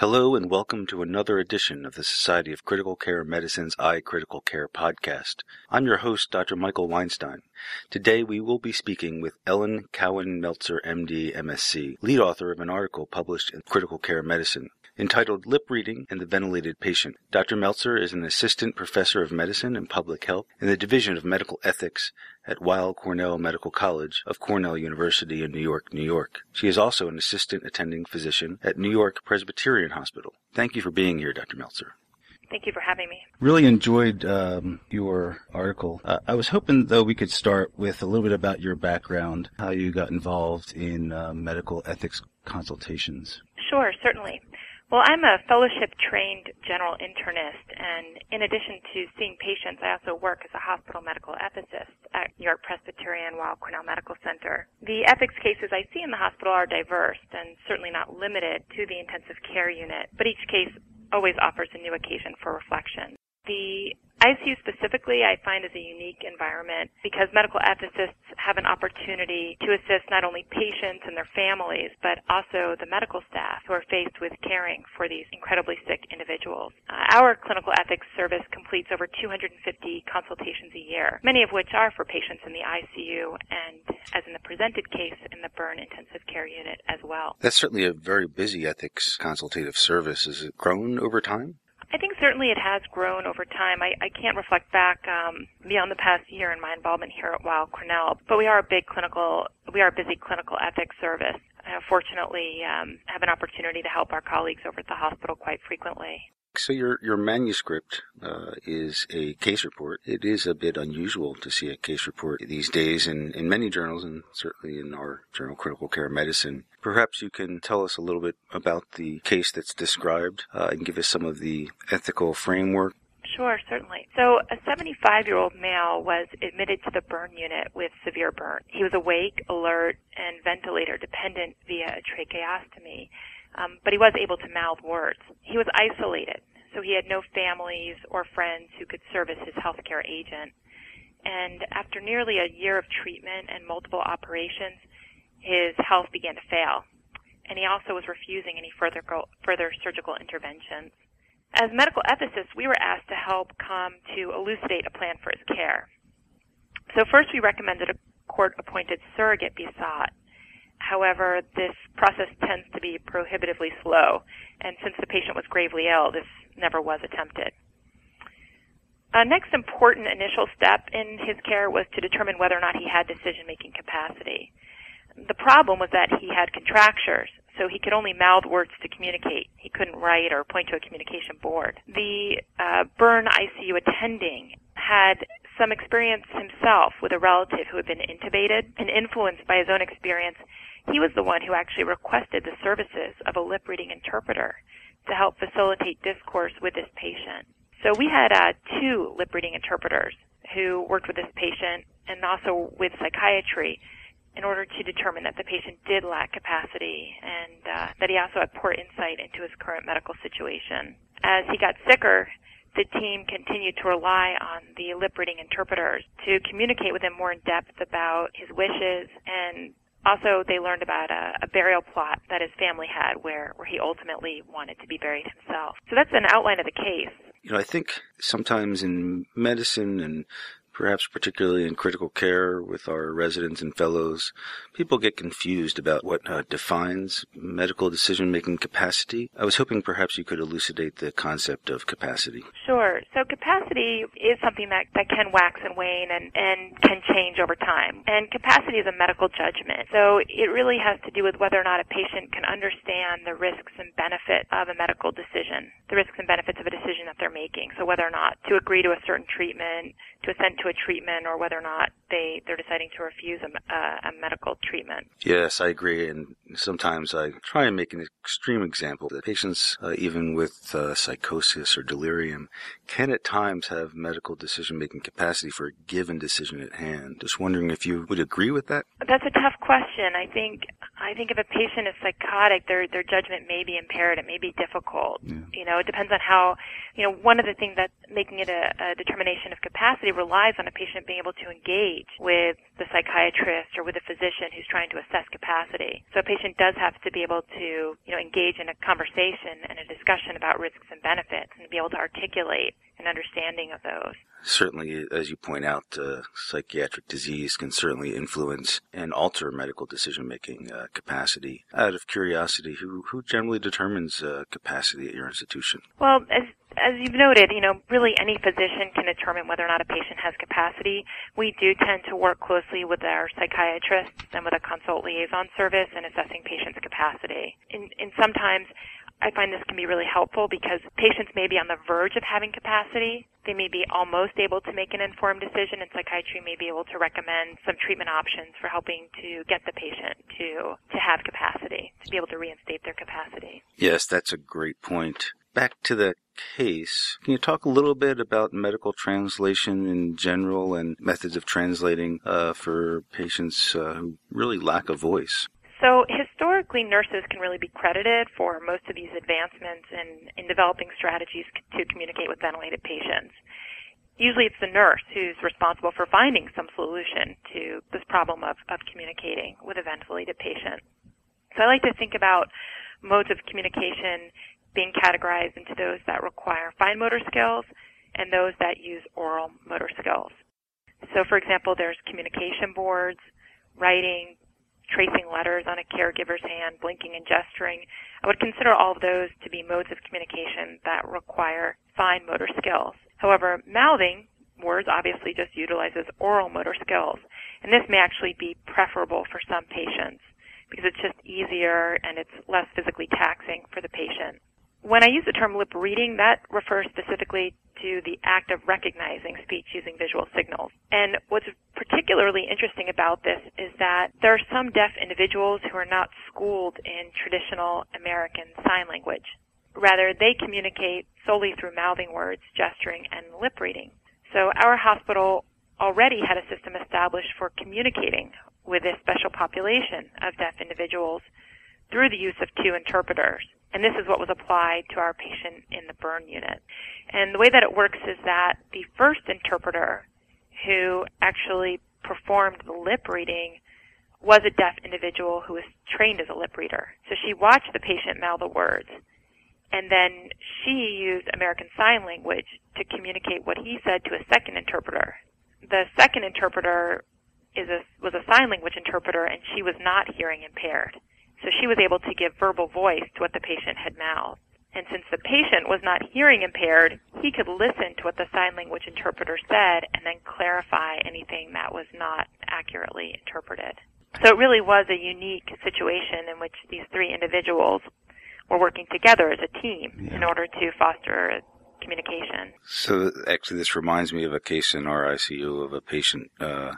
Hello and welcome to another edition of the Society of Critical Care Medicine's iCritical Care podcast. I'm your host, Dr. Michael Weinstein. Today we will be speaking with Ellen Cowen Meltzer, MD, MSc, lead author of an article published in Critical Care Medicine entitled Lip Reading and the Ventilated Patient. Dr. Meltzer is an assistant professor of medicine and public health in the Division of Medical Ethics at Weill Cornell Medical College of Cornell University in New York, New York. She is also an assistant attending physician at New York Presbyterian Hospital. Thank you for being here, Dr. Meltzer. Thank you for having me. Really enjoyed um, your article. Uh, I was hoping, though, we could start with a little bit about your background, how you got involved in uh, medical ethics consultations. Sure, certainly. Well, I'm a fellowship trained general internist, and in addition to seeing patients, I also work as a hospital medical ethicist at New York Presbyterian Weill Cornell Medical Center. The ethics cases I see in the hospital are diverse and certainly not limited to the intensive care unit, but each case always offers a new occasion for reflection. The ICU specifically I find is a unique environment because medical ethicists have an opportunity to assist not only patients and their families, but also the medical staff who are faced with caring for these incredibly sick individuals. Uh, our clinical ethics service completes over 250 consultations a year, many of which are for patients in the ICU and, as in the presented case, in the burn intensive care unit as well. That's certainly a very busy ethics consultative service. Has it grown over time? I think certainly it has grown over time. I, I can't reflect back um, beyond the past year in my involvement here at Weill Cornell, but we are a big clinical, we are a busy clinical ethics service. I fortunately um, have an opportunity to help our colleagues over at the hospital quite frequently. So your your manuscript uh, is a case report. It is a bit unusual to see a case report these days in, in many journals, and certainly in our journal, Critical Care Medicine. Perhaps you can tell us a little bit about the case that's described uh, and give us some of the ethical framework. Sure, certainly. So a 75-year-old male was admitted to the burn unit with severe burn. He was awake, alert, and ventilator dependent via a tracheostomy um, but he was able to mouth words. He was isolated, so he had no families or friends who could serve as his healthcare agent. And after nearly a year of treatment and multiple operations, his health began to fail. And he also was refusing any further, further surgical interventions. As medical ethicists, we were asked to help come to elucidate a plan for his care. So first we recommended a court-appointed surrogate be sought. However, this process tends to be prohibitively slow, and since the patient was gravely ill, this never was attempted. A next important initial step in his care was to determine whether or not he had decision-making capacity. The problem was that he had contractures, so he could only mouth words to communicate. He couldn't write or point to a communication board. The uh, burn ICU attending had some experience himself with a relative who had been intubated and influenced by his own experience he was the one who actually requested the services of a lip reading interpreter to help facilitate discourse with this patient. So we had uh, two lip reading interpreters who worked with this patient and also with psychiatry in order to determine that the patient did lack capacity and uh, that he also had poor insight into his current medical situation. As he got sicker, the team continued to rely on the lip reading interpreters to communicate with him more in depth about his wishes and also, they learned about a, a burial plot that his family had where, where he ultimately wanted to be buried himself. So that's an outline of the case. You know, I think sometimes in medicine and perhaps particularly in critical care with our residents and fellows, people get confused about what uh, defines medical decision making capacity. I was hoping perhaps you could elucidate the concept of capacity. Sure. So capacity is something that, that can wax and wane and, and can change over time. And capacity is a medical judgment. So it really has to do with whether or not a patient can understand the risks and benefits of a medical decision, the risks and benefits of a decision that they're making. So whether or not to agree to a certain treatment, to assent to a treatment or whether or not they they're deciding to refuse a, a, a medical treatment. Yes, I agree, and sometimes I try and make an extreme example that patients, uh, even with uh, psychosis or delirium, can at times have medical decision-making capacity for a given decision at hand. Just wondering if you would agree with that. That's a tough question. I think I think if a patient is psychotic, their their judgment may be impaired. It may be difficult. Yeah. You know, it depends on how. You know, one of the things that making it a, a determination of capacity relies on a patient being able to engage with the psychiatrist or with a physician who's trying to assess capacity. So a patient does have to be able to, you know, engage in a conversation and a discussion about risks and benefits and be able to articulate an understanding of those. Certainly, as you point out, uh, psychiatric disease can certainly influence and alter medical decision-making uh, capacity. Out of curiosity, who who generally determines uh, capacity at your institution? Well, as as you've noted, you know, really any physician can determine whether or not a patient has capacity. We do tend to work closely with our psychiatrists and with a consult liaison service in assessing patients' capacity. And, and sometimes I find this can be really helpful because patients may be on the verge of having capacity. They may be almost able to make an informed decision and psychiatry may be able to recommend some treatment options for helping to get the patient to, to have capacity, to be able to reinstate their capacity. Yes, that's a great point. Back to the case, can you talk a little bit about medical translation in general and methods of translating uh, for patients uh, who really lack a voice? So historically, nurses can really be credited for most of these advancements in, in developing strategies to communicate with ventilated patients. Usually it's the nurse who's responsible for finding some solution to this problem of, of communicating with a ventilated patient. So I like to think about modes of communication being categorized into those that require fine motor skills and those that use oral motor skills. So for example, there's communication boards, writing, tracing letters on a caregiver's hand, blinking and gesturing. I would consider all of those to be modes of communication that require fine motor skills. However, mouthing words obviously just utilizes oral motor skills, and this may actually be preferable for some patients because it's just easier and it's less physically taxing for the patient. When I use the term lip reading, that refers specifically to the act of recognizing speech using visual signals. And what's particularly interesting about this is that there are some deaf individuals who are not schooled in traditional American Sign Language. Rather, they communicate solely through mouthing words, gesturing, and lip reading. So our hospital already had a system established for communicating with this special population of deaf individuals through the use of two interpreters. And this is what was applied to our patient in the burn unit. And the way that it works is that the first interpreter who actually performed the lip reading was a deaf individual who was trained as a lip reader. So she watched the patient mouth the words. And then she used American Sign Language to communicate what he said to a second interpreter. The second interpreter is a, was a sign language interpreter and she was not hearing impaired. So she was able to give verbal voice to what the patient had mouthed. And since the patient was not hearing impaired, he could listen to what the sign language interpreter said and then clarify anything that was not accurately interpreted. So it really was a unique situation in which these three individuals were working together as a team yeah. in order to foster communication. So actually, this reminds me of a case in our ICU of a patient uh,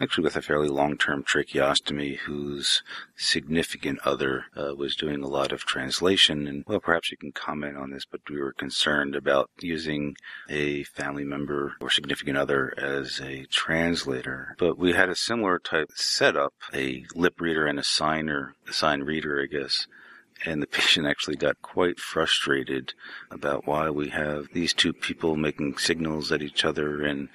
actually with a fairly long-term tracheostomy whose significant other uh, was doing a lot of translation. And well, perhaps you can comment on this, but we were concerned about using a family member or significant other as a translator. But we had a similar type setup, a lip reader and a signer, a sign reader, I guess and the patient actually got quite frustrated about why we have these two people making signals at each other and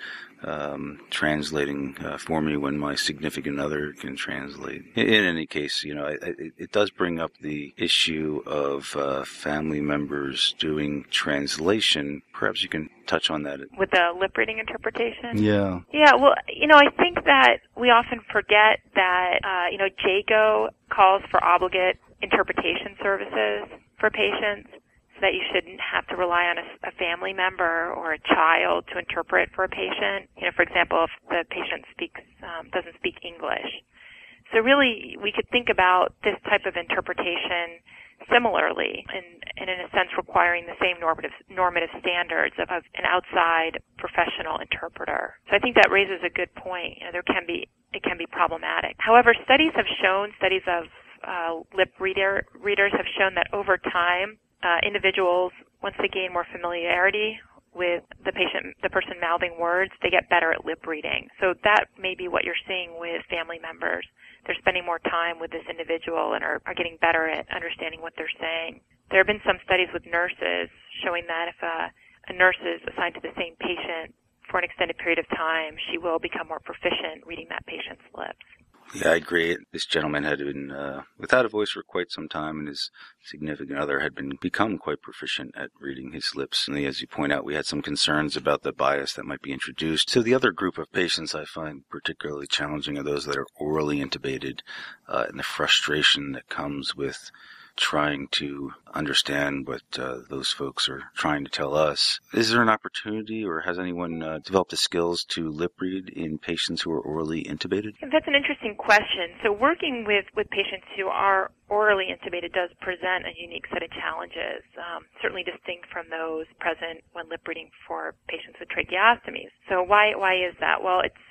um, translating uh, for me when my significant other can translate. In, in any case, you know, it, it, it, does bring up the issue of uh, family members doing translation. Perhaps you can touch on that. With the lip reading interpretation? Yeah. Yeah, well, you know, I think that we often forget that, uh, you know, JCAHO calls for obligate interpretation services for patients so that you shouldn't have to rely on a, a, family member or a child to interpret for a patient. You know, for example, if the patient speaks um, doesn't speak English. So really, we could think about this type of interpretation similarly, and, and in a sense requiring the same normative normative standards of, of an outside professional interpreter. So I think that raises a good point. You know, there can be it can be problematic. However, studies have shown studies of uh, lip reader readers have shown that over time, uh, individuals once they gain more familiarity with the patient, the person mouthing words, they get better at lip reading. So that may be what you're seeing with family members. They're spending more time with this individual and are, are getting better at understanding what they're saying. There have been some studies with nurses showing that if a, a nurse is assigned to the same patient for an extended period of time, she will become more proficient reading that patient's lips. Yeah, I agree. This gentleman had been uh, without a voice for quite some time, and his significant other had been become quite proficient at reading his lips. And as you point out, we had some concerns about the bias that might be introduced. So the other group of patients I find particularly challenging are those that are orally intubated, uh, and the frustration that comes with trying to understand what uh, those folks are trying to tell us. Is there an opportunity, or has anyone uh, developed the skills to lip read in patients who are orally intubated? That's an interesting question. So, working with, with patients who are orally intubated does present a unique set of challenges, um, certainly distinct from those present when lip reading for patients with tracheostomies. So, why why is that? Well, it's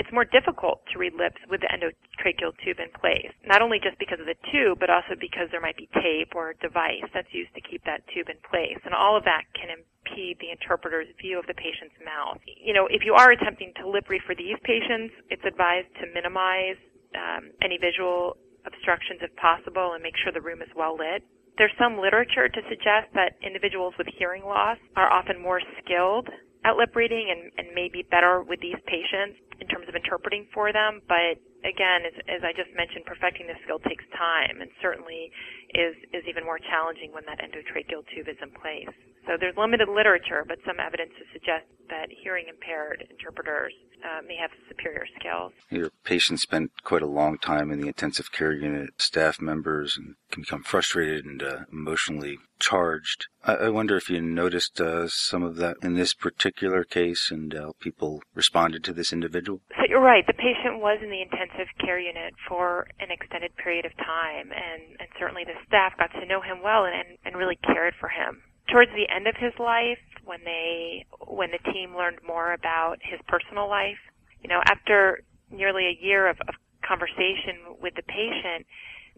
it's more difficult to read lips with the endotracheal tube in place. Not only just because of the tube, but also because there might be tape or device that's used to keep that tube in place. And all of that can impede the interpreter's view of the patient's mouth. You know, if you are attempting to lip read for these patients, it's advised to minimize um, any visual obstructions if possible and make sure the room is well lit. There's some literature to suggest that individuals with hearing loss are often more skilled at lip reading and, and may be better with these patients in terms of interpreting for them. But again, as, as I just mentioned, perfecting this skill takes time and certainly is, is even more challenging when that endotracheal tube is in place. So there's limited literature, but some evidence to suggest that hearing impaired interpreters uh, may have superior skills. Your patients spent quite a long time in the intensive care unit, staff members, and can become frustrated and uh, emotionally charged. I, I, wonder if you noticed uh, some of that in this particular case and how people responded to this individual. So you're right. The patient was in the intensive care unit for an extended period of time, and, and certainly the staff got to know him well and, and really cared for him towards the end of his life, when they when the team learned more about his personal life, you know, after nearly a year of, of conversation with the patient,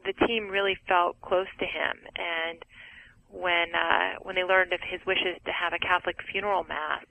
the team really felt close to him. And when uh, when they learned of his wishes to have a Catholic funeral mass,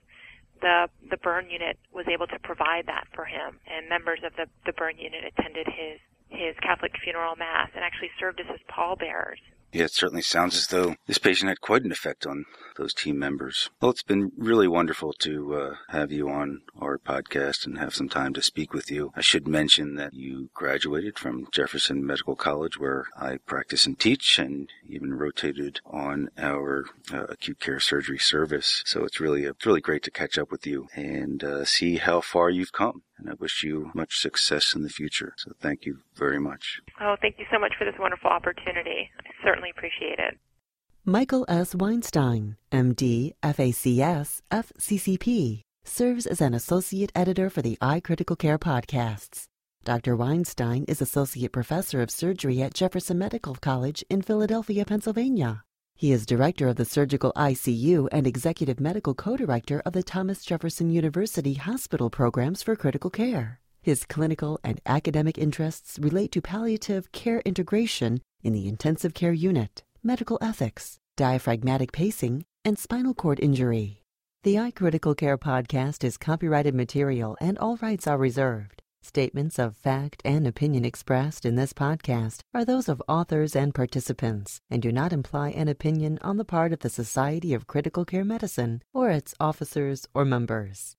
the the burn unit was able to provide that for him, and members of the the burn unit attended his his Catholic funeral mass and actually served as his pallbearers. Yeah, it certainly sounds as though this patient had quite an effect on those team members. Well, it's been really wonderful to uh, have you on our podcast and have some time to speak with you. I should mention that you graduated from Jefferson Medical College, where I practice and teach, and even rotated on our uh, acute care surgery service. So it's really it's really great to catch up with you and uh, see how far you've come and I wish you much success in the future. So thank you very much. Oh, thank you so much for this wonderful opportunity. Certainly appreciate it. Michael S. Weinstein, MD, FACS, FCCP, serves as an associate editor for the iCritical Care podcasts. Dr. Weinstein is Associate Professor of Surgery at Jefferson Medical College in Philadelphia, Pennsylvania. He is director of the Surgical ICU and executive medical co-director of the Thomas Jefferson University Hospital Programs for Critical Care. His clinical and academic interests relate to palliative care integration in the intensive care unit, medical ethics, diaphragmatic pacing, and spinal cord injury. The iCritical Care podcast is copyrighted material and all rights are reserved. Statements of fact and opinion expressed in this podcast are those of authors and participants and do not imply an opinion on the part of the Society of Critical Care Medicine or its officers or members.